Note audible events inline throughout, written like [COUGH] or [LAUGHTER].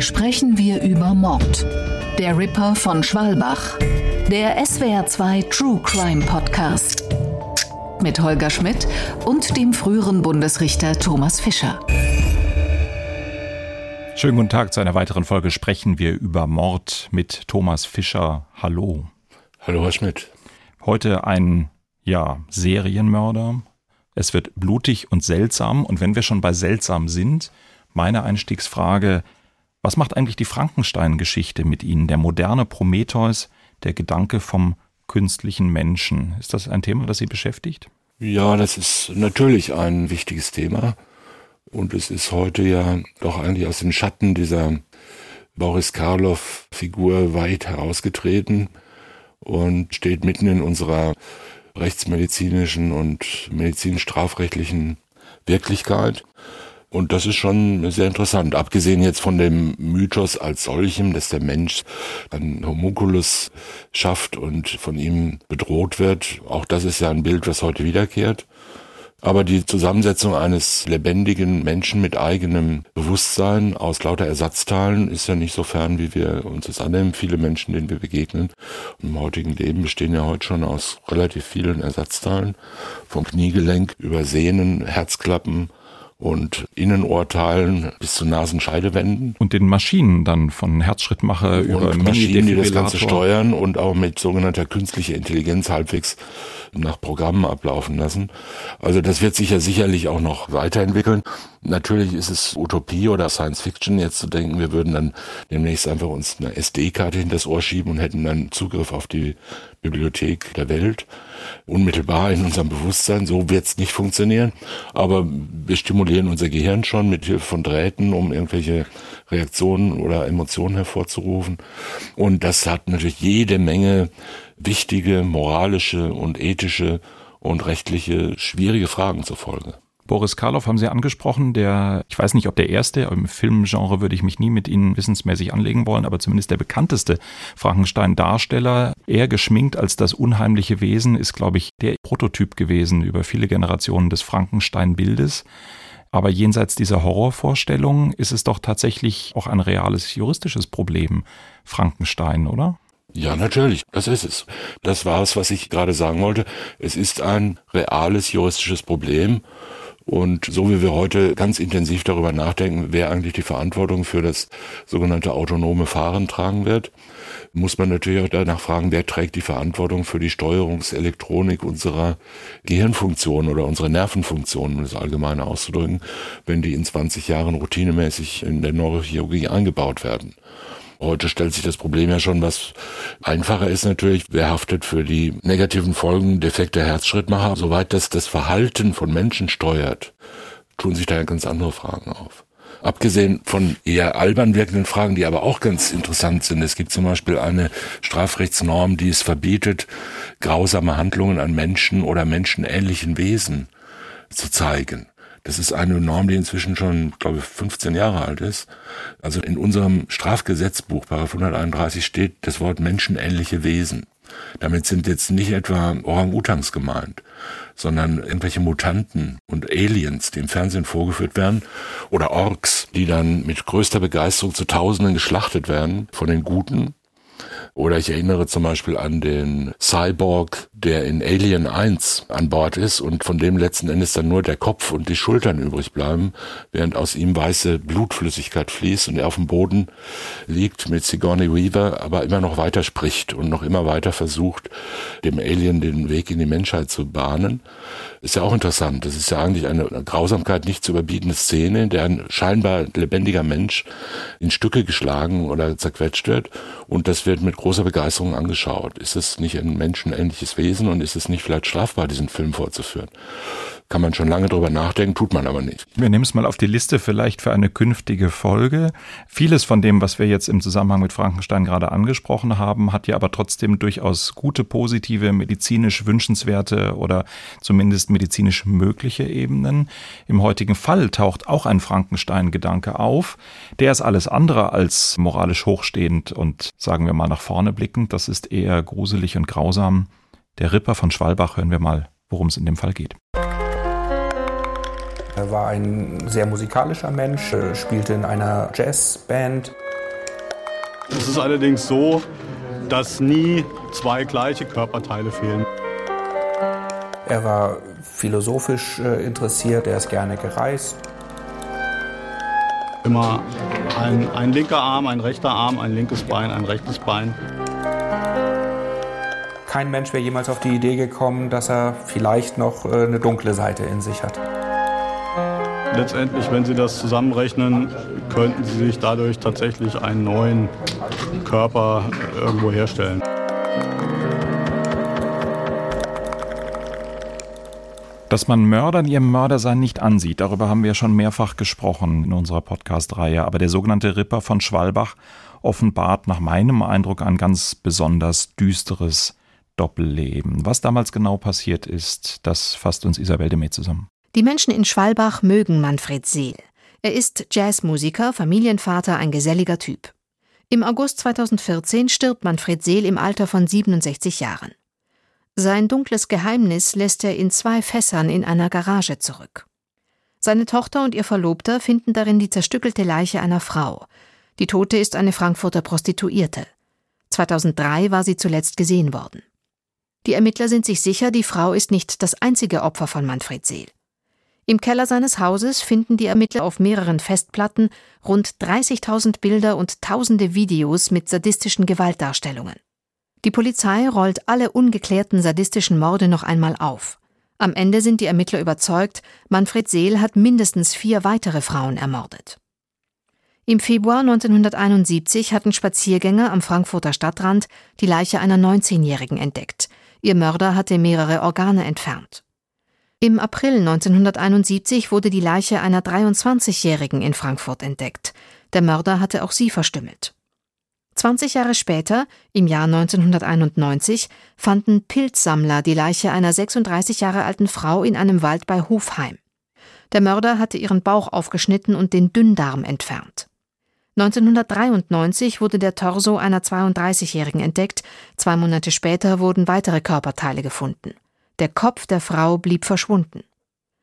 sprechen wir über Mord. Der Ripper von Schwalbach. Der SWR2 True Crime Podcast. Mit Holger Schmidt und dem früheren Bundesrichter Thomas Fischer. Schönen guten Tag zu einer weiteren Folge sprechen wir über Mord mit Thomas Fischer. Hallo. Hallo, Herr Schmidt. Heute ein, ja, Serienmörder. Es wird blutig und seltsam. Und wenn wir schon bei seltsam sind, meine Einstiegsfrage, was macht eigentlich die Frankenstein-Geschichte mit Ihnen? Der moderne Prometheus, der Gedanke vom künstlichen Menschen. Ist das ein Thema, das Sie beschäftigt? Ja, das ist natürlich ein wichtiges Thema. Und es ist heute ja doch eigentlich aus den Schatten dieser Boris Karloff-Figur weit herausgetreten und steht mitten in unserer rechtsmedizinischen und medizinisch-strafrechtlichen Wirklichkeit. Und das ist schon sehr interessant. Abgesehen jetzt von dem Mythos als solchem, dass der Mensch einen Homunculus schafft und von ihm bedroht wird. Auch das ist ja ein Bild, was heute wiederkehrt. Aber die Zusammensetzung eines lebendigen Menschen mit eigenem Bewusstsein aus lauter Ersatzteilen ist ja nicht so fern, wie wir uns das annehmen. Viele Menschen, denen wir begegnen im heutigen Leben, bestehen ja heute schon aus relativ vielen Ersatzteilen. Vom Kniegelenk über Sehnen, Herzklappen, und Innenohrteilen bis zu Nasenscheidewänden. Und den Maschinen dann von Herzschrittmacher über Maschinen, die das Ganze steuern und auch mit sogenannter künstlicher Intelligenz halbwegs nach Programmen ablaufen lassen. Also das wird sich ja sicherlich auch noch weiterentwickeln. Natürlich ist es Utopie oder Science Fiction jetzt zu denken, wir würden dann demnächst einfach uns eine SD-Karte hinter das Ohr schieben und hätten dann Zugriff auf die Bibliothek der Welt unmittelbar in unserem Bewusstsein. So wird es nicht funktionieren. Aber wir stimulieren unser Gehirn schon mit Hilfe von Drähten, um irgendwelche Reaktionen oder Emotionen hervorzurufen. Und das hat natürlich jede Menge wichtige moralische und ethische und rechtliche schwierige Fragen zur Folge. Boris Karloff haben Sie angesprochen, der, ich weiß nicht, ob der erste, im Filmgenre würde ich mich nie mit Ihnen wissensmäßig anlegen wollen, aber zumindest der bekannteste Frankenstein-Darsteller, eher geschminkt als das unheimliche Wesen, ist, glaube ich, der Prototyp gewesen über viele Generationen des Frankenstein-Bildes. Aber jenseits dieser Horrorvorstellung ist es doch tatsächlich auch ein reales juristisches Problem, Frankenstein, oder? Ja, natürlich, das ist es. Das war es, was ich gerade sagen wollte. Es ist ein reales juristisches Problem und so wie wir heute ganz intensiv darüber nachdenken, wer eigentlich die Verantwortung für das sogenannte autonome Fahren tragen wird, muss man natürlich auch danach fragen, wer trägt die Verantwortung für die Steuerungselektronik unserer Gehirnfunktion oder unserer Nervenfunktion, um das allgemeine auszudrücken, wenn die in 20 Jahren routinemäßig in der Neurochirurgie eingebaut werden. Heute stellt sich das Problem ja schon, was einfacher ist natürlich, wer haftet für die negativen Folgen defekter Herzschrittmacher. Soweit das das Verhalten von Menschen steuert, tun sich da ganz andere Fragen auf. Abgesehen von eher albern wirkenden Fragen, die aber auch ganz interessant sind. Es gibt zum Beispiel eine Strafrechtsnorm, die es verbietet, grausame Handlungen an Menschen oder menschenähnlichen Wesen zu zeigen. Das ist eine Norm, die inzwischen schon, glaube ich, 15 Jahre alt ist. Also in unserem Strafgesetzbuch, Paragraph 131, steht das Wort menschenähnliche Wesen. Damit sind jetzt nicht etwa Orang-Utans gemeint, sondern irgendwelche Mutanten und Aliens, die im Fernsehen vorgeführt werden, oder Orks, die dann mit größter Begeisterung zu Tausenden geschlachtet werden von den Guten oder ich erinnere zum Beispiel an den Cyborg, der in Alien 1 an Bord ist und von dem letzten Endes dann nur der Kopf und die Schultern übrig bleiben, während aus ihm weiße Blutflüssigkeit fließt und er auf dem Boden liegt mit Sigourney Weaver, aber immer noch weiter spricht und noch immer weiter versucht, dem Alien den Weg in die Menschheit zu bahnen. Ist ja auch interessant. Das ist ja eigentlich eine Grausamkeit nicht zu überbietende Szene, in der ein scheinbar lebendiger Mensch in Stücke geschlagen oder zerquetscht wird und das wird mit großer Begeisterung angeschaut. Ist es nicht ein menschenähnliches Wesen und ist es nicht vielleicht strafbar, diesen Film vorzuführen? Kann man schon lange drüber nachdenken, tut man aber nicht. Wir nehmen es mal auf die Liste vielleicht für eine künftige Folge. Vieles von dem, was wir jetzt im Zusammenhang mit Frankenstein gerade angesprochen haben, hat ja aber trotzdem durchaus gute, positive, medizinisch wünschenswerte oder zumindest medizinisch mögliche Ebenen. Im heutigen Fall taucht auch ein Frankenstein-Gedanke auf. Der ist alles andere als moralisch hochstehend und sagen wir mal nach vorne blickend. Das ist eher gruselig und grausam. Der Ripper von Schwalbach hören wir mal, worum es in dem Fall geht. Er war ein sehr musikalischer Mensch, spielte in einer Jazzband. Es ist allerdings so, dass nie zwei gleiche Körperteile fehlen. Er war philosophisch äh, interessiert, er ist gerne gereist. Immer ein, ein linker Arm, ein rechter Arm, ein linkes Bein, ein rechtes Bein. Kein Mensch wäre jemals auf die Idee gekommen, dass er vielleicht noch äh, eine dunkle Seite in sich hat. Letztendlich, wenn Sie das zusammenrechnen, könnten Sie sich dadurch tatsächlich einen neuen Körper irgendwo herstellen. Dass man Mördern ihrem Mördersein nicht ansieht, darüber haben wir schon mehrfach gesprochen in unserer Podcast-Reihe. Aber der sogenannte Ripper von Schwalbach offenbart nach meinem Eindruck ein ganz besonders düsteres Doppelleben. Was damals genau passiert ist, das fasst uns Isabel de Mee zusammen. Die Menschen in Schwalbach mögen Manfred Seel. Er ist Jazzmusiker, Familienvater, ein geselliger Typ. Im August 2014 stirbt Manfred Seel im Alter von 67 Jahren. Sein dunkles Geheimnis lässt er in zwei Fässern in einer Garage zurück. Seine Tochter und ihr Verlobter finden darin die zerstückelte Leiche einer Frau. Die Tote ist eine Frankfurter Prostituierte. 2003 war sie zuletzt gesehen worden. Die Ermittler sind sich sicher, die Frau ist nicht das einzige Opfer von Manfred Seel. Im Keller seines Hauses finden die Ermittler auf mehreren Festplatten rund 30.000 Bilder und tausende Videos mit sadistischen Gewaltdarstellungen. Die Polizei rollt alle ungeklärten sadistischen Morde noch einmal auf. Am Ende sind die Ermittler überzeugt, Manfred Seel hat mindestens vier weitere Frauen ermordet. Im Februar 1971 hatten Spaziergänger am Frankfurter Stadtrand die Leiche einer 19-Jährigen entdeckt. Ihr Mörder hatte mehrere Organe entfernt. Im April 1971 wurde die Leiche einer 23-Jährigen in Frankfurt entdeckt. Der Mörder hatte auch sie verstümmelt. 20 Jahre später, im Jahr 1991, fanden Pilzsammler die Leiche einer 36 Jahre alten Frau in einem Wald bei Hofheim. Der Mörder hatte ihren Bauch aufgeschnitten und den Dünndarm entfernt. 1993 wurde der Torso einer 32-Jährigen entdeckt, zwei Monate später wurden weitere Körperteile gefunden. Der Kopf der Frau blieb verschwunden.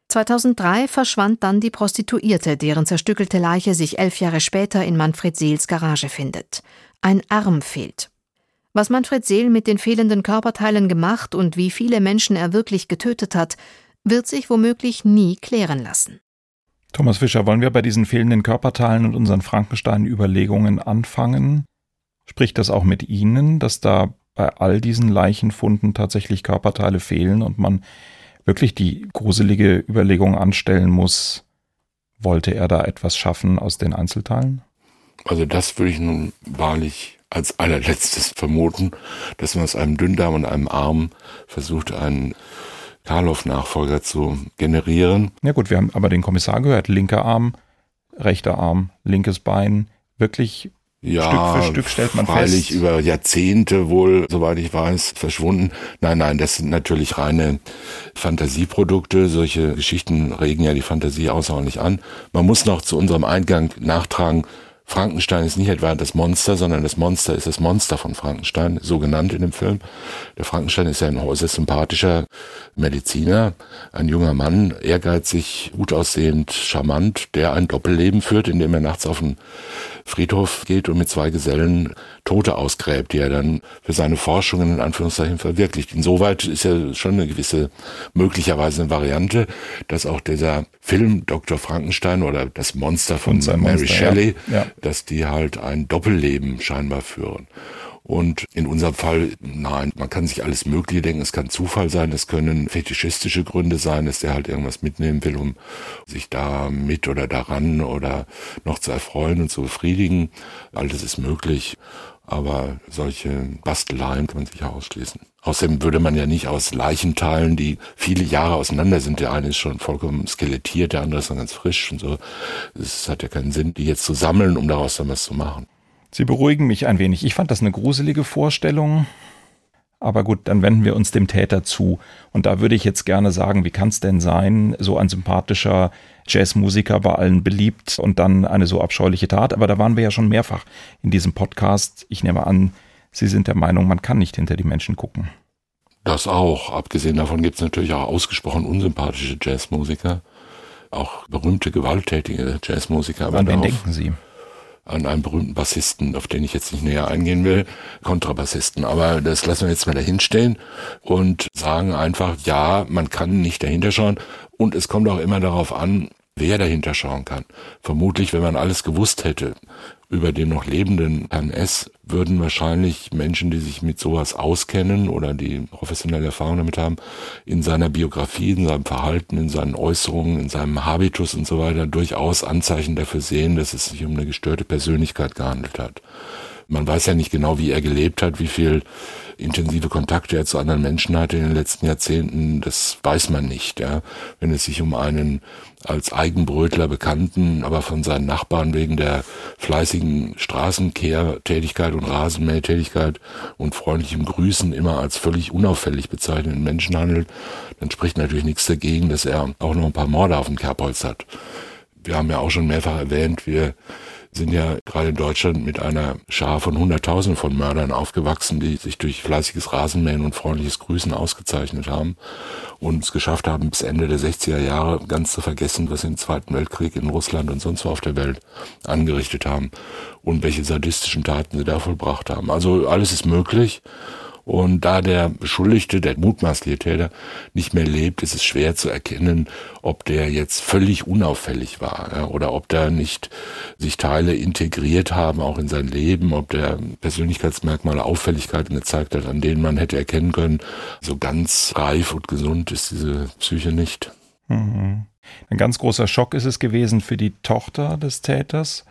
2003 verschwand dann die Prostituierte, deren zerstückelte Leiche sich elf Jahre später in Manfred Seels Garage findet. Ein Arm fehlt. Was Manfred Seel mit den fehlenden Körperteilen gemacht und wie viele Menschen er wirklich getötet hat, wird sich womöglich nie klären lassen. Thomas Fischer, wollen wir bei diesen fehlenden Körperteilen und unseren Frankenstein-Überlegungen anfangen? Spricht das auch mit Ihnen, dass da bei all diesen Leichenfunden tatsächlich Körperteile fehlen und man wirklich die gruselige Überlegung anstellen muss, wollte er da etwas schaffen aus den Einzelteilen? Also das würde ich nun wahrlich als allerletztes vermuten, dass man aus einem Dünndarm und einem Arm versucht, einen Karloff-Nachfolger zu generieren. Ja gut, wir haben aber den Kommissar gehört, linker Arm, rechter Arm, linkes Bein, wirklich ja, Stück für Stück stellt man freilich fest. über Jahrzehnte wohl, soweit ich weiß, verschwunden. Nein, nein, das sind natürlich reine Fantasieprodukte. Solche Geschichten regen ja die Fantasie außerordentlich an. Man muss noch zu unserem Eingang nachtragen, Frankenstein ist nicht etwa das Monster, sondern das Monster ist das Monster von Frankenstein, so genannt in dem Film. Der Frankenstein ist ja ein äußerst sympathischer Mediziner, ein junger Mann, ehrgeizig, gut aussehend, charmant, der ein Doppelleben führt, indem er nachts auf den Friedhof geht und mit zwei Gesellen Tote ausgräbt, die er dann für seine Forschungen in Anführungszeichen verwirklicht. Insoweit ist ja schon eine gewisse, möglicherweise eine Variante, dass auch dieser Film Dr. Frankenstein oder das Monster von Mary Monster, Shelley, ja. Ja. Dass die halt ein Doppelleben scheinbar führen. Und in unserem Fall, nein, man kann sich alles Mögliche denken. Es kann Zufall sein, es können fetischistische Gründe sein, dass der halt irgendwas mitnehmen will, um sich da mit oder daran oder noch zu erfreuen und zu befriedigen. Alles ist möglich. Aber solche Basteleien kann man sicher ausschließen. Außerdem würde man ja nicht aus Leichenteilen, die viele Jahre auseinander sind, der eine ist schon vollkommen skelettiert, der andere ist dann ganz frisch und so. Es hat ja keinen Sinn, die jetzt zu sammeln, um daraus dann was zu machen. Sie beruhigen mich ein wenig. Ich fand das eine gruselige Vorstellung. Aber gut, dann wenden wir uns dem Täter zu. Und da würde ich jetzt gerne sagen, wie kann es denn sein, so ein sympathischer Jazzmusiker bei allen beliebt und dann eine so abscheuliche Tat. Aber da waren wir ja schon mehrfach in diesem Podcast. Ich nehme an, Sie sind der Meinung, man kann nicht hinter die Menschen gucken. Das auch. Abgesehen davon gibt es natürlich auch ausgesprochen unsympathische Jazzmusiker. Auch berühmte, gewalttätige Jazzmusiker. An wen denken Sie? an einen berühmten Bassisten, auf den ich jetzt nicht näher eingehen will, Kontrabassisten. Aber das lassen wir jetzt mal dahinstehen und sagen einfach, ja, man kann nicht dahinter schauen. Und es kommt auch immer darauf an, wer dahinter schauen kann. Vermutlich, wenn man alles gewusst hätte über den noch lebenden Herrn S., würden wahrscheinlich Menschen, die sich mit sowas auskennen oder die professionelle Erfahrung damit haben, in seiner Biografie, in seinem Verhalten, in seinen Äußerungen, in seinem Habitus und so weiter durchaus Anzeichen dafür sehen, dass es sich um eine gestörte Persönlichkeit gehandelt hat. Man weiß ja nicht genau, wie er gelebt hat, wie viel intensive Kontakte er zu anderen Menschen hatte in den letzten Jahrzehnten. Das weiß man nicht. Ja. Wenn es sich um einen als Eigenbrötler bekannten, aber von seinen Nachbarn wegen der fleißigen Straßenkehrtätigkeit und Rasenmähtätigkeit und freundlichem Grüßen immer als völlig unauffällig bezeichneten Menschen handelt, dann spricht natürlich nichts dagegen, dass er auch noch ein paar Morde auf dem Kerbholz hat. Wir haben ja auch schon mehrfach erwähnt, wir sind ja gerade in Deutschland mit einer Schar von Hunderttausenden von Mördern aufgewachsen, die sich durch fleißiges Rasenmähen und freundliches Grüßen ausgezeichnet haben und es geschafft haben, bis Ende der 60er Jahre ganz zu vergessen, was sie im Zweiten Weltkrieg in Russland und sonst wo auf der Welt angerichtet haben und welche sadistischen Taten sie da vollbracht haben. Also alles ist möglich und da der Beschuldigte, der mutmaßliche Täter, nicht mehr lebt, ist es schwer zu erkennen, ob der jetzt völlig unauffällig war ja, oder ob da nicht sich Teile integriert haben, auch in sein Leben, ob der Persönlichkeitsmerkmale, Auffälligkeiten gezeigt hat, an denen man hätte erkennen können, so ganz reif und gesund ist diese Psyche nicht. Mhm. Ein ganz großer Schock ist es gewesen für die Tochter des Täters,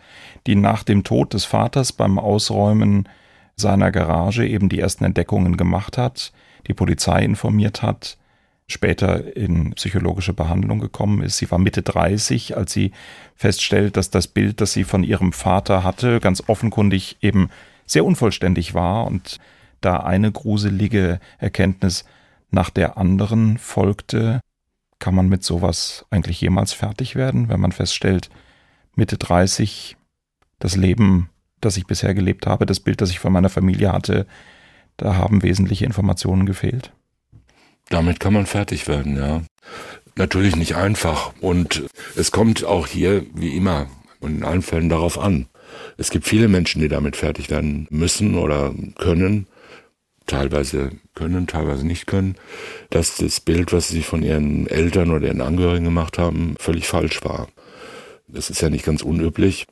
die nach dem Tod des Vaters beim Ausräumen seiner Garage eben die ersten Entdeckungen gemacht hat, die Polizei informiert hat, später in psychologische Behandlung gekommen ist. Sie war Mitte 30, als sie feststellt, dass das Bild, das sie von ihrem Vater hatte, ganz offenkundig eben sehr unvollständig war und da eine gruselige Erkenntnis nach der anderen folgte, kann man mit sowas eigentlich jemals fertig werden, wenn man feststellt, Mitte 30, das Leben das ich bisher gelebt habe, das Bild, das ich von meiner Familie hatte, da haben wesentliche Informationen gefehlt. Damit kann man fertig werden, ja. Natürlich nicht einfach. Und es kommt auch hier, wie immer, und in allen Fällen darauf an. Es gibt viele Menschen, die damit fertig werden müssen oder können, teilweise können, teilweise nicht können, dass das Bild, was sie von ihren Eltern oder ihren Angehörigen gemacht haben, völlig falsch war. Das ist ja nicht ganz unüblich.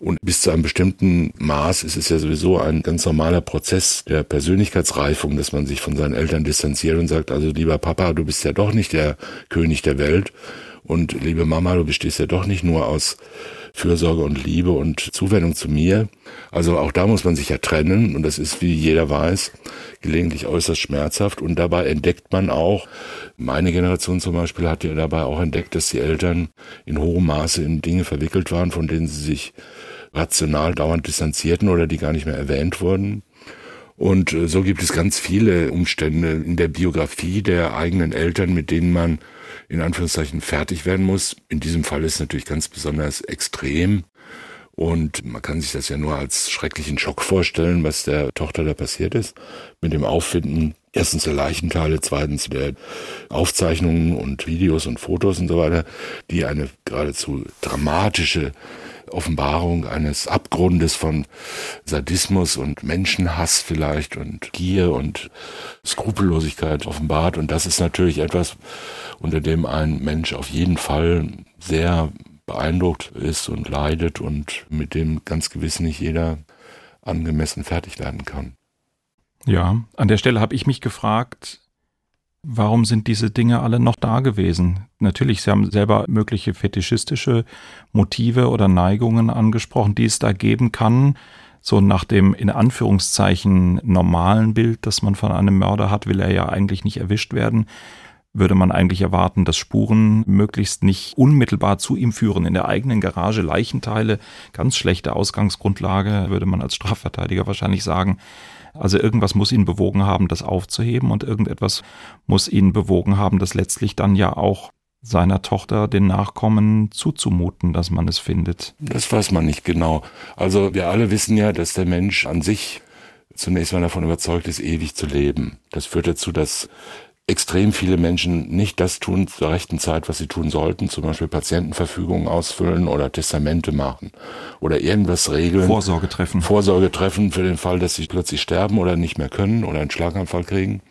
Und bis zu einem bestimmten Maß ist es ja sowieso ein ganz normaler Prozess der Persönlichkeitsreifung, dass man sich von seinen Eltern distanziert und sagt, also lieber Papa, du bist ja doch nicht der König der Welt. Und liebe Mama, du bestehst ja doch nicht nur aus Fürsorge und Liebe und Zuwendung zu mir. Also auch da muss man sich ja trennen und das ist, wie jeder weiß, gelegentlich äußerst schmerzhaft und dabei entdeckt man auch, meine Generation zum Beispiel hat ja dabei auch entdeckt, dass die Eltern in hohem Maße in Dinge verwickelt waren, von denen sie sich rational dauernd distanzierten oder die gar nicht mehr erwähnt wurden. Und äh, so gibt es ganz viele Umstände in der Biografie der eigenen Eltern, mit denen man in Anführungszeichen fertig werden muss. In diesem Fall ist es natürlich ganz besonders extrem. Und man kann sich das ja nur als schrecklichen Schock vorstellen, was der Tochter da passiert ist. Mit dem Auffinden erstens der Leichenteile, zweitens der Aufzeichnungen und Videos und Fotos und so weiter, die eine geradezu dramatische Offenbarung eines Abgrundes von Sadismus und Menschenhass vielleicht und Gier und Skrupellosigkeit offenbart. Und das ist natürlich etwas, unter dem ein Mensch auf jeden Fall sehr beeindruckt ist und leidet und mit dem ganz gewiss nicht jeder angemessen fertig werden kann. Ja, an der Stelle habe ich mich gefragt, Warum sind diese Dinge alle noch da gewesen? Natürlich, Sie haben selber mögliche fetischistische Motive oder Neigungen angesprochen, die es da geben kann. So nach dem in Anführungszeichen normalen Bild, das man von einem Mörder hat, will er ja eigentlich nicht erwischt werden. Würde man eigentlich erwarten, dass Spuren möglichst nicht unmittelbar zu ihm führen. In der eigenen Garage Leichenteile, ganz schlechte Ausgangsgrundlage, würde man als Strafverteidiger wahrscheinlich sagen. Also irgendwas muss ihn bewogen haben, das aufzuheben und irgendetwas muss ihn bewogen haben, das letztlich dann ja auch seiner Tochter den Nachkommen zuzumuten, dass man es findet. Das weiß man nicht genau. Also wir alle wissen ja, dass der Mensch an sich zunächst mal davon überzeugt ist, ewig zu leben. Das führt dazu, dass extrem viele Menschen nicht das tun zur rechten Zeit, was sie tun sollten, zum Beispiel Patientenverfügungen ausfüllen oder Testamente machen oder irgendwas regeln. Vorsorge treffen. Vorsorge treffen für den Fall, dass sie plötzlich sterben oder nicht mehr können oder einen Schlaganfall kriegen.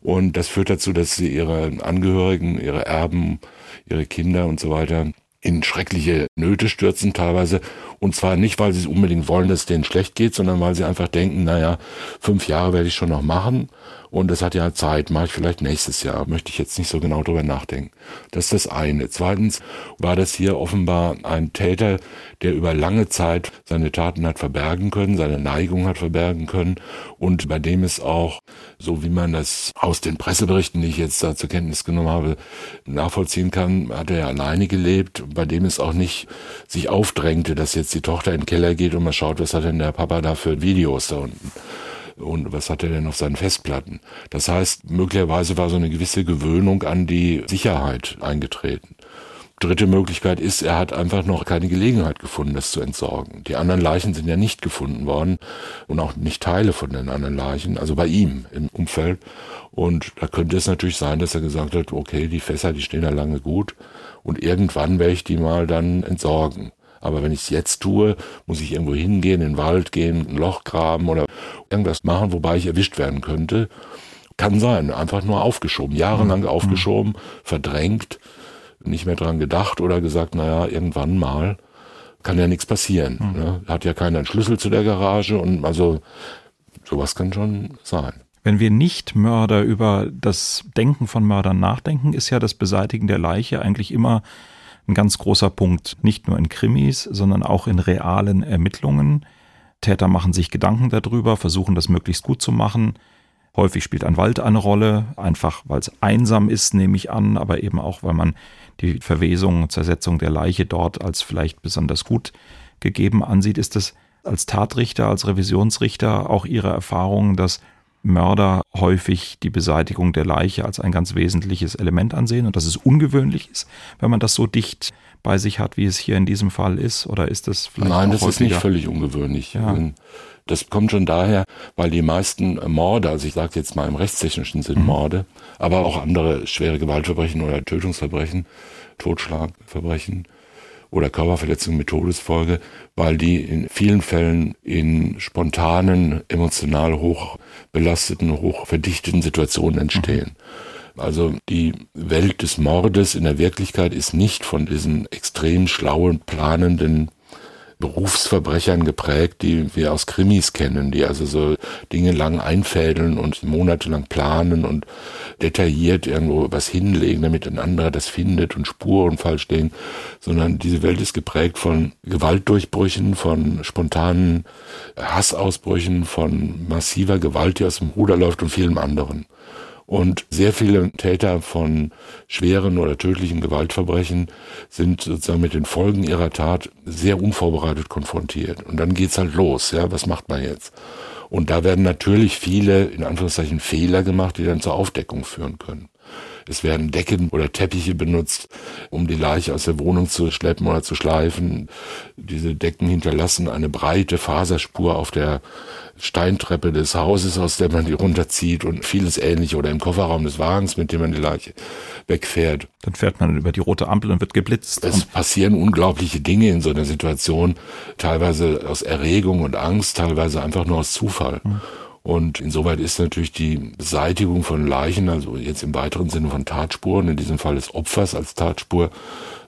Und das führt dazu, dass sie ihre Angehörigen, ihre Erben, ihre Kinder und so weiter in schreckliche Nöte stürzen teilweise. Und zwar nicht, weil sie unbedingt wollen, dass es denen schlecht geht, sondern weil sie einfach denken, naja, fünf Jahre werde ich schon noch machen und es hat ja Zeit, mache ich vielleicht nächstes Jahr, möchte ich jetzt nicht so genau drüber nachdenken. Das ist das eine. Zweitens war das hier offenbar ein Täter, der über lange Zeit seine Taten hat verbergen können, seine Neigung hat verbergen können und bei dem es auch, so wie man das aus den Presseberichten, die ich jetzt da zur Kenntnis genommen habe, nachvollziehen kann, hat er ja alleine gelebt, bei dem es auch nicht sich aufdrängte, dass jetzt die Tochter in den Keller geht und man schaut, was hat denn der Papa da für Videos da unten und was hat er denn auf seinen Festplatten. Das heißt, möglicherweise war so eine gewisse Gewöhnung an die Sicherheit eingetreten. Dritte Möglichkeit ist, er hat einfach noch keine Gelegenheit gefunden, das zu entsorgen. Die anderen Leichen sind ja nicht gefunden worden und auch nicht Teile von den anderen Leichen, also bei ihm im Umfeld. Und da könnte es natürlich sein, dass er gesagt hat, okay, die Fässer, die stehen da lange gut und irgendwann werde ich die mal dann entsorgen. Aber wenn ich es jetzt tue, muss ich irgendwo hingehen, in den Wald gehen, ein Loch graben oder irgendwas machen, wobei ich erwischt werden könnte. Kann sein, einfach nur aufgeschoben, jahrelang mhm. aufgeschoben, verdrängt, nicht mehr dran gedacht oder gesagt, naja, irgendwann mal kann ja nichts passieren. Mhm. Ne? Hat ja keiner einen Schlüssel zu der Garage und also sowas kann schon sein. Wenn wir nicht Mörder über das Denken von Mördern nachdenken, ist ja das Beseitigen der Leiche eigentlich immer ein ganz großer Punkt, nicht nur in Krimis, sondern auch in realen Ermittlungen. Täter machen sich Gedanken darüber, versuchen das möglichst gut zu machen. Häufig spielt ein Wald eine Rolle, einfach weil es einsam ist, nehme ich an, aber eben auch, weil man die Verwesung, Zersetzung der Leiche dort als vielleicht besonders gut gegeben ansieht. Ist es als Tatrichter, als Revisionsrichter auch Ihre Erfahrung, dass Mörder häufig die Beseitigung der Leiche als ein ganz wesentliches Element ansehen und dass es ungewöhnlich ist, wenn man das so dicht bei sich hat, wie es hier in diesem Fall ist? Oder ist das vielleicht Nein, das häufiger? ist nicht völlig ungewöhnlich. Ja. Das kommt schon daher, weil die meisten Morde, also ich sage jetzt mal im rechtstechnischen Sinn mhm. Morde, aber auch andere schwere Gewaltverbrechen oder Tötungsverbrechen, Totschlagverbrechen, oder Körperverletzungen mit Todesfolge, weil die in vielen Fällen in spontanen, emotional hoch belasteten, hoch verdichteten Situationen entstehen. Also die Welt des Mordes in der Wirklichkeit ist nicht von diesen extrem schlauen, planenden Berufsverbrechern geprägt, die wir aus Krimis kennen, die also so Dinge lang einfädeln und monatelang planen und detailliert irgendwo was hinlegen, damit ein anderer das findet und Spuren falsch legen, sondern diese Welt ist geprägt von Gewaltdurchbrüchen, von spontanen Hassausbrüchen, von massiver Gewalt, die aus dem Ruder läuft und vielem anderen. Und sehr viele Täter von schweren oder tödlichen Gewaltverbrechen sind sozusagen mit den Folgen ihrer Tat sehr unvorbereitet konfrontiert. Und dann geht's halt los, ja, was macht man jetzt? Und da werden natürlich viele, in Anführungszeichen, Fehler gemacht, die dann zur Aufdeckung führen können. Es werden Decken oder Teppiche benutzt, um die Leiche aus der Wohnung zu schleppen oder zu schleifen. Diese Decken hinterlassen eine breite Faserspur auf der Steintreppe des Hauses, aus der man die runterzieht und vieles ähnliche oder im Kofferraum des Wagens, mit dem man die Leiche wegfährt. Dann fährt man über die rote Ampel und wird geblitzt. Es passieren unglaubliche Dinge in so einer Situation, teilweise aus Erregung und Angst, teilweise einfach nur aus Zufall. Mhm. Und insoweit ist natürlich die Beseitigung von Leichen, also jetzt im weiteren Sinne von Tatspuren, in diesem Fall des Opfers als Tatspur,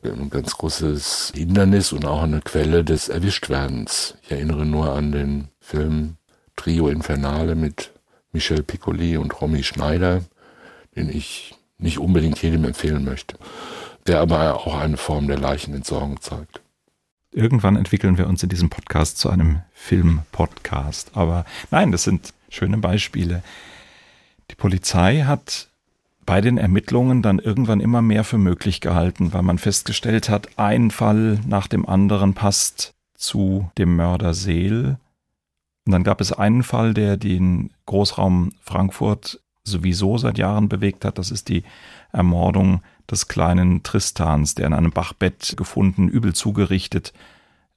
ein ganz großes Hindernis und auch eine Quelle des Erwischtwerdens. Ich erinnere nur an den Film Trio Infernale mit Michel Piccoli und Romy Schneider, den ich nicht unbedingt jedem empfehlen möchte, der aber auch eine Form der Leichenentsorgung zeigt. Irgendwann entwickeln wir uns in diesem Podcast zu einem Film-Podcast. Aber nein, das sind schöne Beispiele. Die Polizei hat bei den Ermittlungen dann irgendwann immer mehr für möglich gehalten, weil man festgestellt hat, ein Fall nach dem anderen passt zu dem Mörder Seel. Und dann gab es einen Fall, der den Großraum Frankfurt sowieso seit Jahren bewegt hat. Das ist die Ermordung des kleinen Tristans, der in einem Bachbett gefunden, übel zugerichtet,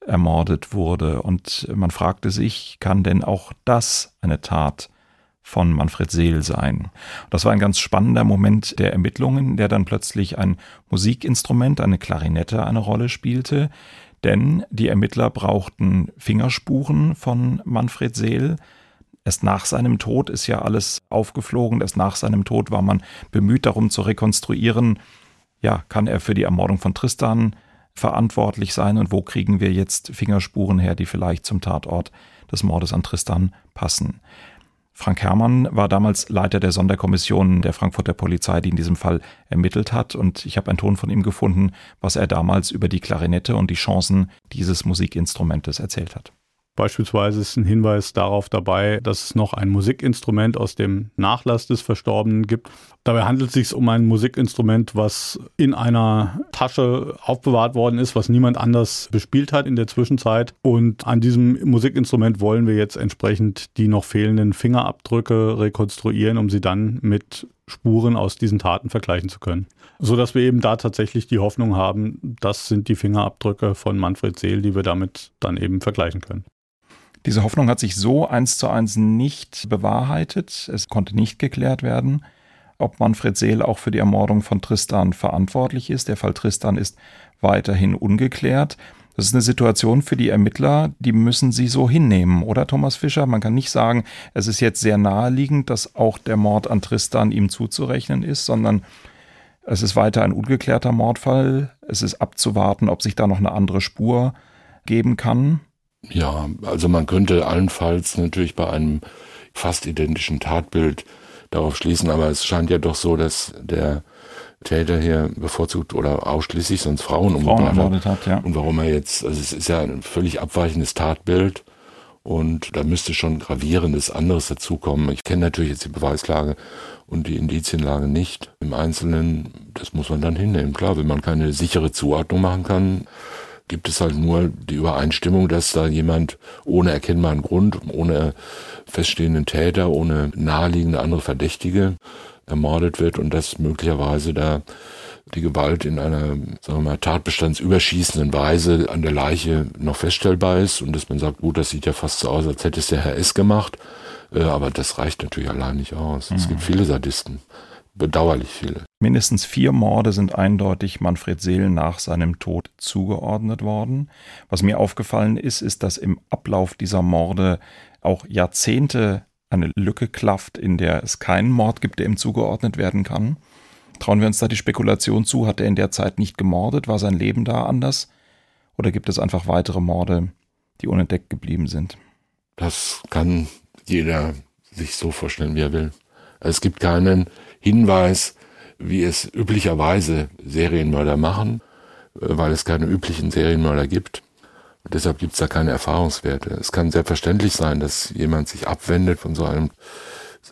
ermordet wurde. Und man fragte sich, kann denn auch das eine Tat von Manfred Seel sein. Das war ein ganz spannender Moment der Ermittlungen, der dann plötzlich ein Musikinstrument, eine Klarinette eine Rolle spielte, denn die Ermittler brauchten Fingerspuren von Manfred Seel. Erst nach seinem Tod ist ja alles aufgeflogen, erst nach seinem Tod war man bemüht darum zu rekonstruieren, ja, kann er für die Ermordung von Tristan verantwortlich sein und wo kriegen wir jetzt Fingerspuren her, die vielleicht zum Tatort des Mordes an Tristan passen. Frank Herrmann war damals Leiter der Sonderkommission der Frankfurter Polizei, die in diesem Fall ermittelt hat. Und ich habe einen Ton von ihm gefunden, was er damals über die Klarinette und die Chancen dieses Musikinstrumentes erzählt hat. Beispielsweise ist ein Hinweis darauf dabei, dass es noch ein Musikinstrument aus dem Nachlass des Verstorbenen gibt. Dabei handelt es sich um ein Musikinstrument, was in einer Tasche aufbewahrt worden ist, was niemand anders bespielt hat in der Zwischenzeit. Und an diesem Musikinstrument wollen wir jetzt entsprechend die noch fehlenden Fingerabdrücke rekonstruieren, um sie dann mit Spuren aus diesen Taten vergleichen zu können. So dass wir eben da tatsächlich die Hoffnung haben, das sind die Fingerabdrücke von Manfred Seel, die wir damit dann eben vergleichen können. Diese Hoffnung hat sich so eins zu eins nicht bewahrheitet. Es konnte nicht geklärt werden, ob Manfred Seel auch für die Ermordung von Tristan verantwortlich ist. Der Fall Tristan ist weiterhin ungeklärt. Das ist eine Situation für die Ermittler, die müssen sie so hinnehmen, oder Thomas Fischer? Man kann nicht sagen, es ist jetzt sehr naheliegend, dass auch der Mord an Tristan ihm zuzurechnen ist, sondern es ist weiter ein ungeklärter Mordfall. Es ist abzuwarten, ob sich da noch eine andere Spur geben kann. Ja, also man könnte allenfalls natürlich bei einem fast identischen Tatbild darauf schließen, aber es scheint ja doch so, dass der Täter hier bevorzugt oder ausschließlich sonst Frauen, Frauen umgebracht hat. hat ja. Und warum er jetzt, also es ist ja ein völlig abweichendes Tatbild und da müsste schon gravierendes anderes dazukommen. Ich kenne natürlich jetzt die Beweislage und die Indizienlage nicht im Einzelnen. Das muss man dann hinnehmen. Klar, wenn man keine sichere Zuordnung machen kann, gibt es halt nur die Übereinstimmung, dass da jemand ohne erkennbaren Grund, ohne feststehenden Täter, ohne naheliegende andere Verdächtige ermordet wird und dass möglicherweise da die Gewalt in einer, sagen wir mal, tatbestandsüberschießenden Weise an der Leiche noch feststellbar ist und dass man sagt, gut, das sieht ja fast so aus, als hätte es der Herr S. gemacht. Äh, aber das reicht natürlich allein nicht aus. Mhm. Es gibt viele Sadisten bedauerlich viele. Mindestens vier Morde sind eindeutig Manfred Seel nach seinem Tod zugeordnet worden. Was mir aufgefallen ist, ist, dass im Ablauf dieser Morde auch Jahrzehnte eine Lücke klafft, in der es keinen Mord gibt, der ihm zugeordnet werden kann. Trauen wir uns da die Spekulation zu, hat er in der Zeit nicht gemordet, war sein Leben da anders? Oder gibt es einfach weitere Morde, die unentdeckt geblieben sind? Das kann jeder sich so vorstellen, wie er will. Es gibt keinen Hinweis, wie es üblicherweise Serienmörder machen, äh, weil es keine üblichen Serienmörder gibt. Und deshalb gibt es da keine Erfahrungswerte. Es kann selbstverständlich sein, dass jemand sich abwendet von so einem,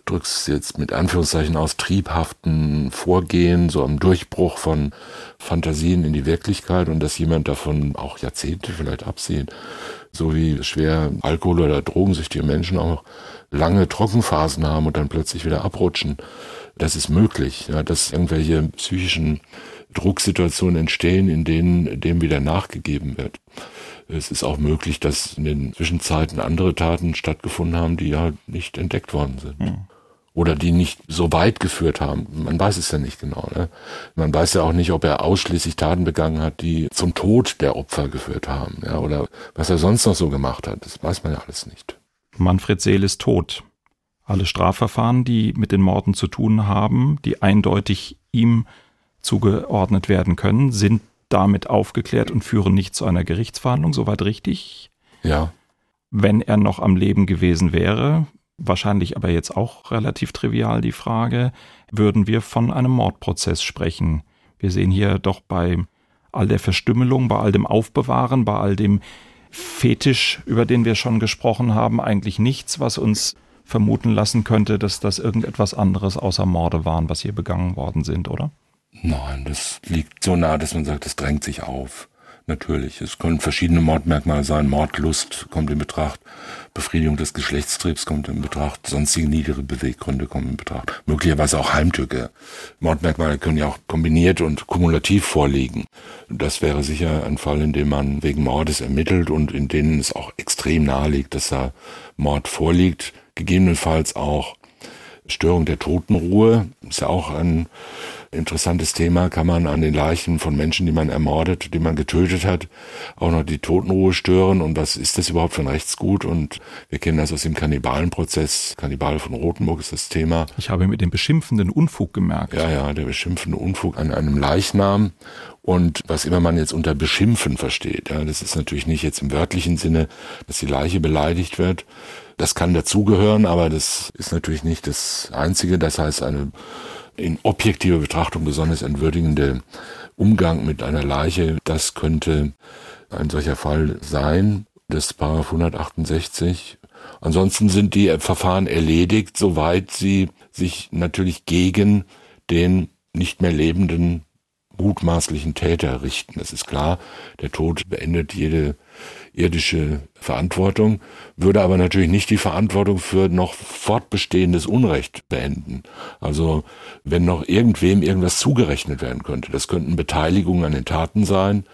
drückst jetzt mit Anführungszeichen aus, triebhaften Vorgehen, so einem Durchbruch von Fantasien in die Wirklichkeit und dass jemand davon auch Jahrzehnte vielleicht absehen. So wie schwer Alkohol- oder drogensüchtige Menschen auch lange Trockenphasen haben und dann plötzlich wieder abrutschen. Das ist möglich, ja, dass irgendwelche psychischen Drucksituationen entstehen, in denen dem wieder nachgegeben wird. Es ist auch möglich, dass in den Zwischenzeiten andere Taten stattgefunden haben, die ja nicht entdeckt worden sind. Mhm. Oder die nicht so weit geführt haben. Man weiß es ja nicht genau. Ne? Man weiß ja auch nicht, ob er ausschließlich Taten begangen hat, die zum Tod der Opfer geführt haben. Ja? Oder was er sonst noch so gemacht hat. Das weiß man ja alles nicht. Manfred Seel ist tot. Alle Strafverfahren, die mit den Morden zu tun haben, die eindeutig ihm zugeordnet werden können, sind damit aufgeklärt und führen nicht zu einer Gerichtsverhandlung, soweit richtig? Ja. Wenn er noch am Leben gewesen wäre, wahrscheinlich aber jetzt auch relativ trivial die Frage, würden wir von einem Mordprozess sprechen. Wir sehen hier doch bei all der Verstümmelung, bei all dem Aufbewahren, bei all dem Fetisch, über den wir schon gesprochen haben, eigentlich nichts, was uns vermuten lassen könnte, dass das irgendetwas anderes außer Morde waren, was hier begangen worden sind, oder? Nein, das liegt so nah, dass man sagt, das drängt sich auf. Natürlich. Es können verschiedene Mordmerkmale sein. Mordlust kommt in Betracht. Befriedigung des Geschlechtstriebs kommt in Betracht. Sonstige niedere Beweggründe kommen in Betracht. Möglicherweise auch Heimtücke. Mordmerkmale können ja auch kombiniert und kumulativ vorliegen. Das wäre sicher ein Fall, in dem man wegen Mordes ermittelt und in denen es auch extrem nahe liegt, dass da Mord vorliegt gegebenenfalls auch Störung der Totenruhe ist ja auch ein interessantes Thema. Kann man an den Leichen von Menschen, die man ermordet, die man getötet hat, auch noch die Totenruhe stören? Und was ist das überhaupt für ein Rechtsgut? Und wir kennen das aus dem Kannibalenprozess. Kannibal von Rothenburg ist das Thema. Ich habe mit dem beschimpfenden Unfug gemerkt. Ja, ja, der beschimpfende Unfug an einem Leichnam. Und was immer man jetzt unter Beschimpfen versteht, ja, das ist natürlich nicht jetzt im wörtlichen Sinne, dass die Leiche beleidigt wird, das kann dazugehören, aber das ist natürlich nicht das Einzige. Das heißt, eine in objektiver Betrachtung besonders entwürdigende Umgang mit einer Leiche, das könnte ein solcher Fall sein, des Paragraph 168. Ansonsten sind die Verfahren erledigt, soweit sie sich natürlich gegen den nicht mehr lebenden mutmaßlichen Täter richten. Das ist klar, der Tod beendet jede irdische Verantwortung, würde aber natürlich nicht die Verantwortung für noch fortbestehendes Unrecht beenden. Also wenn noch irgendwem irgendwas zugerechnet werden könnte, das könnten Beteiligungen an den Taten sein,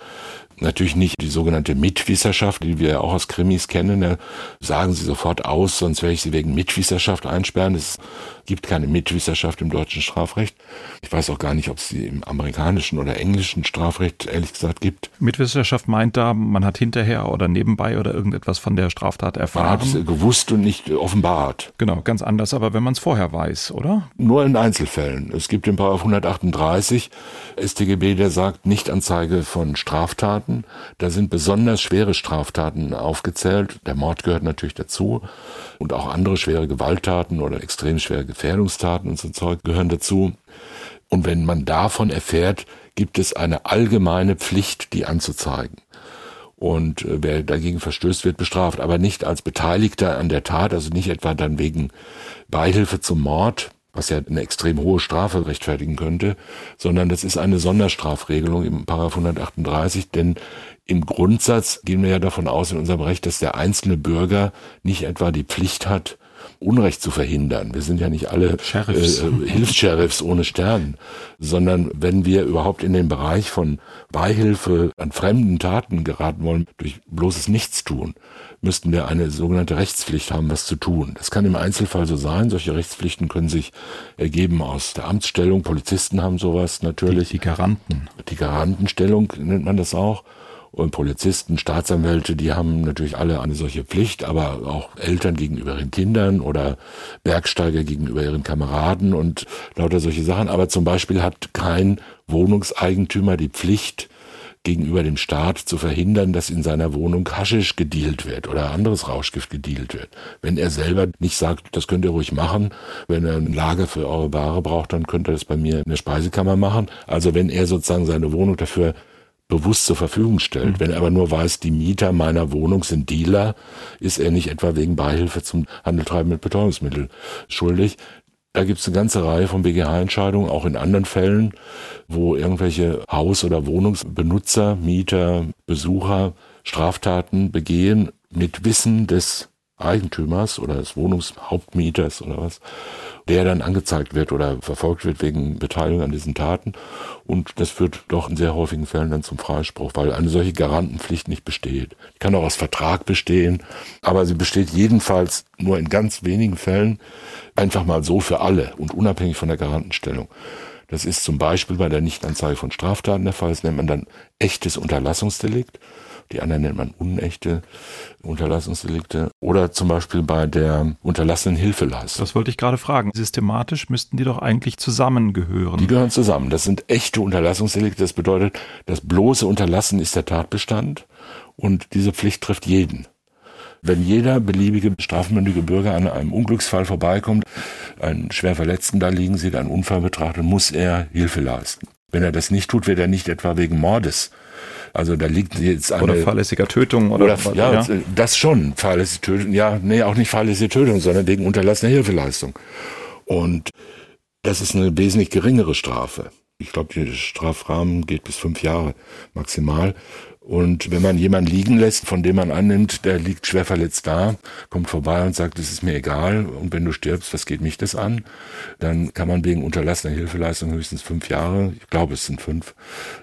Natürlich nicht die sogenannte Mitwisserschaft, die wir ja auch aus Krimis kennen. Da sagen sie sofort aus, sonst werde ich sie wegen Mitwisserschaft einsperren. Es gibt keine Mitwisserschaft im deutschen Strafrecht. Ich weiß auch gar nicht, ob es sie im amerikanischen oder englischen Strafrecht ehrlich gesagt gibt. Mitwisserschaft meint da, man hat hinterher oder nebenbei oder irgendetwas von der Straftat erfahren. Man hat es gewusst und nicht offenbart. Genau, ganz anders, aber wenn man es vorher weiß, oder? Nur in Einzelfällen. Es gibt den Paragraph 138 StGB, der sagt Nichtanzeige von Straftaten. Da sind besonders schwere Straftaten aufgezählt. Der Mord gehört natürlich dazu und auch andere schwere Gewalttaten oder extrem schwere Gefährdungstaten und so Zeug gehören dazu. Und wenn man davon erfährt, gibt es eine allgemeine Pflicht, die anzuzeigen. Und äh, wer dagegen verstößt, wird bestraft, aber nicht als Beteiligter an der Tat, also nicht etwa dann wegen Beihilfe zum Mord, was ja eine extrem hohe Strafe rechtfertigen könnte, sondern das ist eine Sonderstrafregelung im Paragraph 138, denn im Grundsatz gehen wir ja davon aus in unserem Recht, dass der einzelne Bürger nicht etwa die Pflicht hat, Unrecht zu verhindern. Wir sind ja nicht alle Sheriffs. Äh, äh, Hilfs-Sheriffs ohne Stern, sondern wenn wir überhaupt in den Bereich von Beihilfe an fremden Taten geraten wollen, durch bloßes Nichtstun, müssten wir eine sogenannte Rechtspflicht haben, was zu tun. Das kann im Einzelfall so sein. Solche Rechtspflichten können sich ergeben aus der Amtsstellung. Polizisten haben sowas natürlich. Die, die Garanten. Die Garantenstellung nennt man das auch. Und Polizisten, Staatsanwälte, die haben natürlich alle eine solche Pflicht, aber auch Eltern gegenüber ihren Kindern oder Bergsteiger gegenüber ihren Kameraden und lauter solche Sachen. Aber zum Beispiel hat kein Wohnungseigentümer die Pflicht, gegenüber dem Staat zu verhindern, dass in seiner Wohnung Haschisch gedealt wird oder anderes Rauschgift gedealt wird. Wenn er selber nicht sagt, das könnt ihr ruhig machen, wenn er ein Lager für eure Ware braucht, dann könnt ihr das bei mir in der Speisekammer machen. Also wenn er sozusagen seine Wohnung dafür bewusst zur Verfügung stellt. Mhm. Wenn er aber nur weiß, die Mieter meiner Wohnung sind Dealer, ist er nicht etwa wegen Beihilfe zum Handeltreiben mit Betäubungsmitteln schuldig. Da gibt es eine ganze Reihe von BGH-Entscheidungen, auch in anderen Fällen, wo irgendwelche Haus- oder Wohnungsbenutzer, Mieter, Besucher Straftaten begehen mit Wissen des Eigentümers oder des Wohnungshauptmieters oder was, der dann angezeigt wird oder verfolgt wird wegen Beteiligung an diesen Taten. Und das führt doch in sehr häufigen Fällen dann zum Freispruch, weil eine solche Garantenpflicht nicht besteht. Die kann auch aus Vertrag bestehen, aber sie besteht jedenfalls nur in ganz wenigen Fällen einfach mal so für alle und unabhängig von der Garantenstellung. Das ist zum Beispiel bei der Nichtanzeige von Straftaten der Fall. Das nennt man dann echtes Unterlassungsdelikt. Die anderen nennt man unechte Unterlassungsdelikte. Oder zum Beispiel bei der unterlassenen Hilfeleistung. Das wollte ich gerade fragen. Systematisch müssten die doch eigentlich zusammengehören. Die gehören zusammen. Das sind echte Unterlassungsdelikte. Das bedeutet, das bloße Unterlassen ist der Tatbestand und diese Pflicht trifft jeden. Wenn jeder beliebige strafmündige Bürger an einem Unglücksfall vorbeikommt, einen schwer Verletzten da liegen sieht, einen Unfall betrachtet, muss er Hilfe leisten. Wenn er das nicht tut, wird er nicht etwa wegen Mordes also da liegt jetzt eine... Oder fahrlässiger Tötung oder, oder ja, ja, das schon, fahrlässige Tötung. Ja, nee, auch nicht fahrlässige Tötung, sondern wegen unterlassener Hilfeleistung. Und das ist eine wesentlich geringere Strafe. Ich glaube, der Strafrahmen geht bis fünf Jahre maximal. Und wenn man jemanden liegen lässt, von dem man annimmt, der liegt schwer verletzt da, kommt vorbei und sagt, es ist mir egal und wenn du stirbst, was geht mich das an? Dann kann man wegen unterlassener Hilfeleistung höchstens fünf Jahre, ich glaube es sind fünf,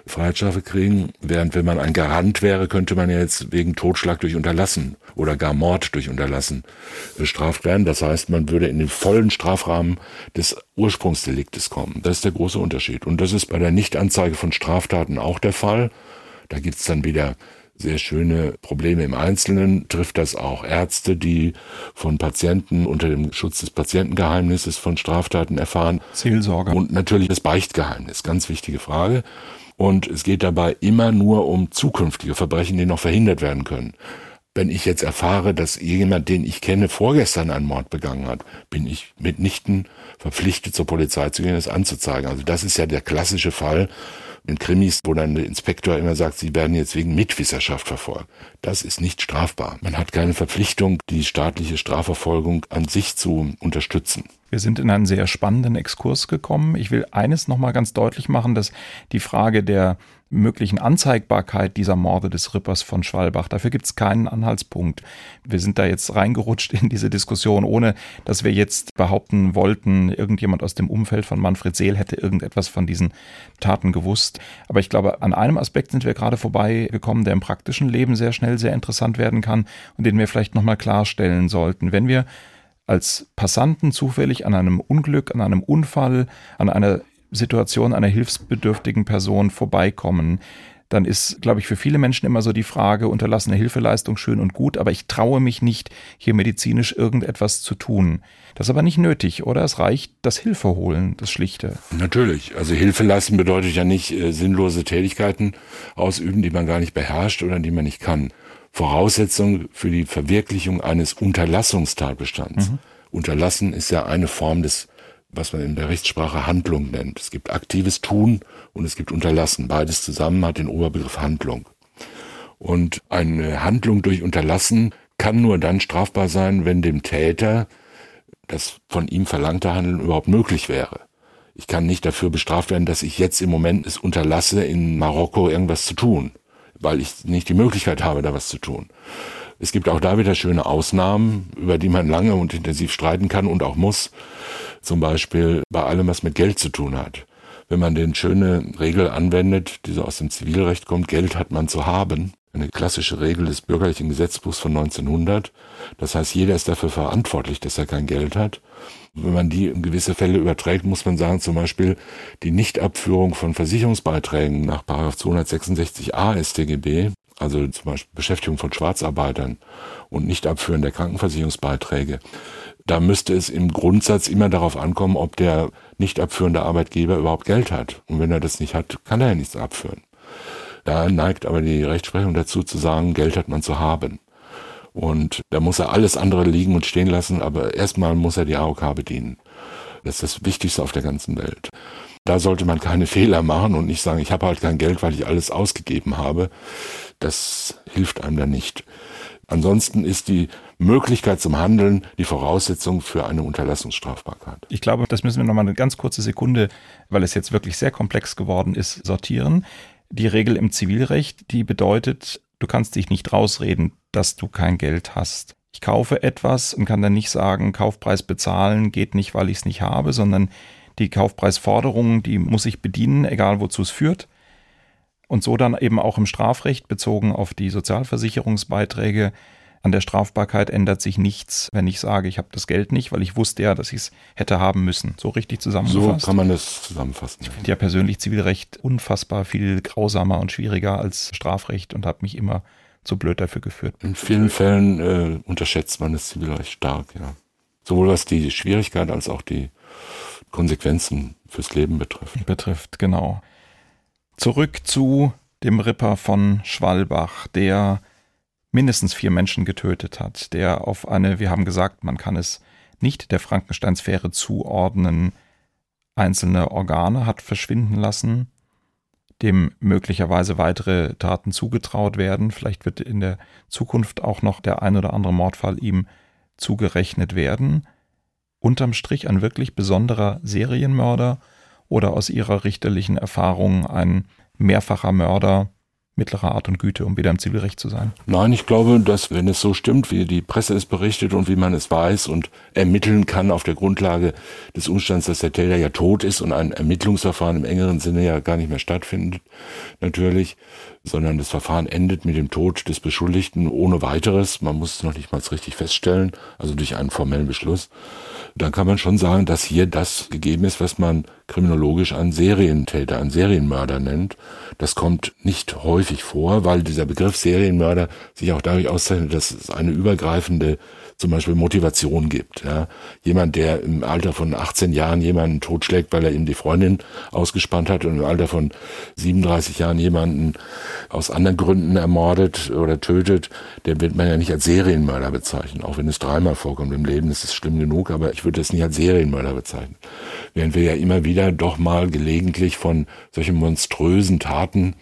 Freiheitsstrafe kriegen. Während wenn man ein Garant wäre, könnte man ja jetzt wegen Totschlag durch Unterlassen oder gar Mord durch Unterlassen bestraft werden. Das heißt, man würde in den vollen Strafrahmen des Ursprungsdeliktes kommen. Das ist der große Unterschied. Und das ist bei der Nichtanzeige von Straftaten auch der Fall. Da gibt's dann wieder sehr schöne Probleme im Einzelnen. Trifft das auch Ärzte, die von Patienten unter dem Schutz des Patientengeheimnisses von Straftaten erfahren? Seelsorger. Und natürlich das Beichtgeheimnis, ganz wichtige Frage. Und es geht dabei immer nur um zukünftige Verbrechen, die noch verhindert werden können. Wenn ich jetzt erfahre, dass jemand, den ich kenne, vorgestern einen Mord begangen hat, bin ich mitnichten verpflichtet, zur Polizei zu gehen, das anzuzeigen. Also das ist ja der klassische Fall, in Krimis, wo dann der Inspektor immer sagt, sie werden jetzt wegen Mitwisserschaft verfolgt. Das ist nicht strafbar. Man hat keine Verpflichtung, die staatliche Strafverfolgung an sich zu unterstützen. Wir sind in einen sehr spannenden Exkurs gekommen. Ich will eines nochmal ganz deutlich machen, dass die Frage der möglichen Anzeigbarkeit dieser Morde des Rippers von Schwalbach, dafür gibt es keinen Anhaltspunkt. Wir sind da jetzt reingerutscht in diese Diskussion, ohne dass wir jetzt behaupten wollten, irgendjemand aus dem Umfeld von Manfred Seel hätte irgendetwas von diesen Taten gewusst. Aber ich glaube, an einem Aspekt sind wir gerade vorbeigekommen, der im praktischen Leben sehr schnell sehr interessant werden kann und den wir vielleicht nochmal klarstellen sollten. Wenn wir als Passanten zufällig an einem Unglück, an einem Unfall, an einer Situation einer hilfsbedürftigen Person vorbeikommen, dann ist, glaube ich, für viele Menschen immer so die Frage, unterlassene Hilfeleistung schön und gut, aber ich traue mich nicht, hier medizinisch irgendetwas zu tun. Das ist aber nicht nötig, oder? Es reicht das Hilfe holen, das Schlichte. Natürlich. Also Hilfe leisten bedeutet ja nicht äh, sinnlose Tätigkeiten ausüben, die man gar nicht beherrscht oder die man nicht kann. Voraussetzung für die Verwirklichung eines Unterlassungstatbestands. Mhm. Unterlassen ist ja eine Form des, was man in der Rechtssprache Handlung nennt. Es gibt aktives Tun und es gibt Unterlassen. Beides zusammen hat den Oberbegriff Handlung. Und eine Handlung durch Unterlassen kann nur dann strafbar sein, wenn dem Täter das von ihm verlangte Handeln überhaupt möglich wäre. Ich kann nicht dafür bestraft werden, dass ich jetzt im Moment es unterlasse, in Marokko irgendwas zu tun weil ich nicht die Möglichkeit habe, da was zu tun. Es gibt auch da wieder schöne Ausnahmen, über die man lange und intensiv streiten kann und auch muss. Zum Beispiel bei allem, was mit Geld zu tun hat. Wenn man den schöne Regel anwendet, die so aus dem Zivilrecht kommt, Geld hat man zu haben. Eine klassische Regel des bürgerlichen Gesetzbuchs von 1900. Das heißt, jeder ist dafür verantwortlich, dass er kein Geld hat. Wenn man die in gewisse Fälle überträgt, muss man sagen, zum Beispiel die Nichtabführung von Versicherungsbeiträgen nach 266a StGB, also zum Beispiel Beschäftigung von Schwarzarbeitern und Nichtabführen der Krankenversicherungsbeiträge. Da müsste es im Grundsatz immer darauf ankommen, ob der nicht abführende Arbeitgeber überhaupt Geld hat. Und wenn er das nicht hat, kann er ja nichts abführen. Da neigt aber die Rechtsprechung dazu zu sagen, Geld hat man zu haben. Und da muss er alles andere liegen und stehen lassen, aber erstmal muss er die AOK bedienen. Das ist das Wichtigste auf der ganzen Welt. Da sollte man keine [LAUGHS] Fehler machen und nicht sagen, ich habe halt kein Geld, weil ich alles ausgegeben habe. Das hilft einem dann nicht. Ansonsten ist die Möglichkeit zum Handeln die Voraussetzung für eine Unterlassungsstrafbarkeit. Ich glaube, das müssen wir nochmal eine ganz kurze Sekunde, weil es jetzt wirklich sehr komplex geworden ist, sortieren. Die Regel im Zivilrecht, die bedeutet, du kannst dich nicht rausreden, dass du kein Geld hast. Ich kaufe etwas und kann dann nicht sagen, Kaufpreis bezahlen geht nicht, weil ich es nicht habe, sondern die Kaufpreisforderungen, die muss ich bedienen, egal wozu es führt. Und so dann eben auch im Strafrecht bezogen auf die Sozialversicherungsbeiträge. An der Strafbarkeit ändert sich nichts, wenn ich sage, ich habe das Geld nicht, weil ich wusste ja, dass ich es hätte haben müssen. So richtig zusammengefasst. So kann man das zusammenfassen. Ich finde ja persönlich Zivilrecht unfassbar viel grausamer und schwieriger als Strafrecht und habe mich immer zu blöd dafür geführt. In vielen Fällen äh, unterschätzt man das Zivilrecht stark, ja. Sowohl was die Schwierigkeit als auch die Konsequenzen fürs Leben betrifft. Betrifft, genau. Zurück zu dem Ripper von Schwalbach, der mindestens vier Menschen getötet hat, der auf eine, wir haben gesagt, man kann es nicht der Frankenstein-Sphäre zuordnen, einzelne Organe hat verschwinden lassen, dem möglicherweise weitere Taten zugetraut werden. Vielleicht wird in der Zukunft auch noch der ein oder andere Mordfall ihm zugerechnet werden. Unterm Strich ein wirklich besonderer Serienmörder oder aus ihrer richterlichen Erfahrung ein mehrfacher Mörder mittlerer Art und Güte, um wieder im Zivilrecht zu sein? Nein, ich glaube, dass wenn es so stimmt, wie die Presse es berichtet und wie man es weiß und ermitteln kann auf der Grundlage des Umstands, dass der Täter ja tot ist und ein Ermittlungsverfahren im engeren Sinne ja gar nicht mehr stattfindet, natürlich, sondern das Verfahren endet mit dem Tod des Beschuldigten ohne weiteres. Man muss es noch nicht mal richtig feststellen, also durch einen formellen Beschluss. Dann kann man schon sagen, dass hier das gegeben ist, was man kriminologisch einen Serientäter, einen Serienmörder nennt. Das kommt nicht häufig vor, weil dieser Begriff Serienmörder sich auch dadurch auszeichnet, dass es eine übergreifende zum Beispiel Motivation gibt. Ja. Jemand, der im Alter von 18 Jahren jemanden totschlägt, weil er ihm die Freundin ausgespannt hat und im Alter von 37 Jahren jemanden aus anderen Gründen ermordet oder tötet, der wird man ja nicht als Serienmörder bezeichnen. Auch wenn es dreimal vorkommt im Leben, ist es schlimm genug, aber ich würde es nicht als Serienmörder bezeichnen. Während wir ja immer wieder doch mal gelegentlich von solchen monströsen Taten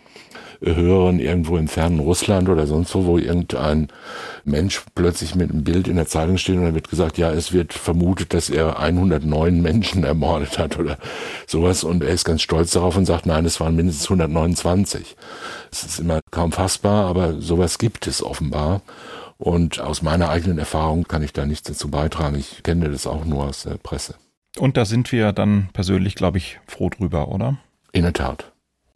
hören, irgendwo im fernen Russland oder sonst wo, wo irgendein Mensch plötzlich mit einem Bild in der Zeitung steht und dann wird gesagt, ja, es wird vermutet, dass er 109 Menschen ermordet hat oder sowas und er ist ganz stolz darauf und sagt, nein, es waren mindestens 129. Es ist immer kaum fassbar, aber sowas gibt es offenbar. Und aus meiner eigenen Erfahrung kann ich da nichts dazu beitragen. Ich kenne das auch nur aus der Presse. Und da sind wir dann persönlich, glaube ich, froh drüber, oder? In der Tat.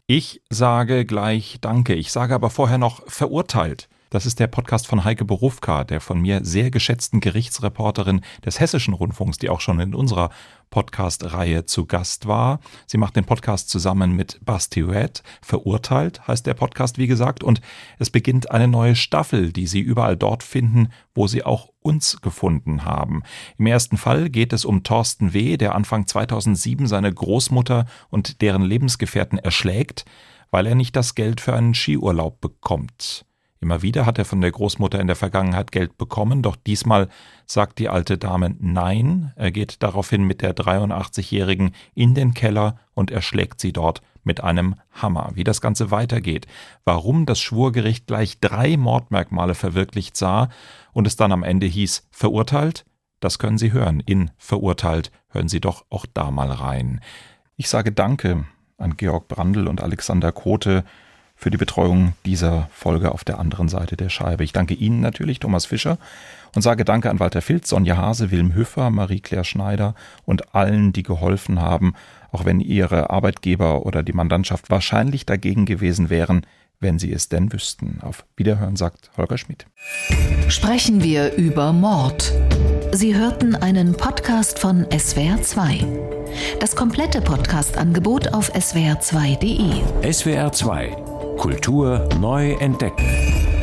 Ich sage gleich Danke. Ich sage aber vorher noch verurteilt. Das ist der Podcast von Heike Berufka, der von mir sehr geschätzten Gerichtsreporterin des Hessischen Rundfunks, die auch schon in unserer Podcast-Reihe zu Gast war. Sie macht den Podcast zusammen mit Bastillette. Verurteilt heißt der Podcast, wie gesagt. Und es beginnt eine neue Staffel, die Sie überall dort finden, wo Sie auch uns gefunden haben. Im ersten Fall geht es um Thorsten W., der Anfang 2007 seine Großmutter und deren Lebensgefährten erschlägt, weil er nicht das Geld für einen Skiurlaub bekommt. Immer wieder hat er von der Großmutter in der Vergangenheit Geld bekommen, doch diesmal sagt die alte Dame Nein. Er geht daraufhin mit der 83-Jährigen in den Keller und erschlägt sie dort mit einem Hammer. Wie das Ganze weitergeht, warum das Schwurgericht gleich drei Mordmerkmale verwirklicht sah und es dann am Ende hieß verurteilt, das können Sie hören. In verurteilt hören Sie doch auch da mal rein. Ich sage Danke an Georg Brandl und Alexander Kote für die Betreuung dieser Folge auf der anderen Seite der Scheibe. Ich danke Ihnen natürlich, Thomas Fischer, und sage Danke an Walter Filz, Sonja Hase, Wilm Hüffer, Marie-Claire Schneider und allen, die geholfen haben, auch wenn ihre Arbeitgeber oder die Mandantschaft wahrscheinlich dagegen gewesen wären, wenn sie es denn wüssten. Auf Wiederhören sagt Holger Schmidt. Sprechen wir über Mord. Sie hörten einen Podcast von SWR2. Das komplette Podcast-Angebot auf swr2.de. SWR2 Kultur neu entdecken.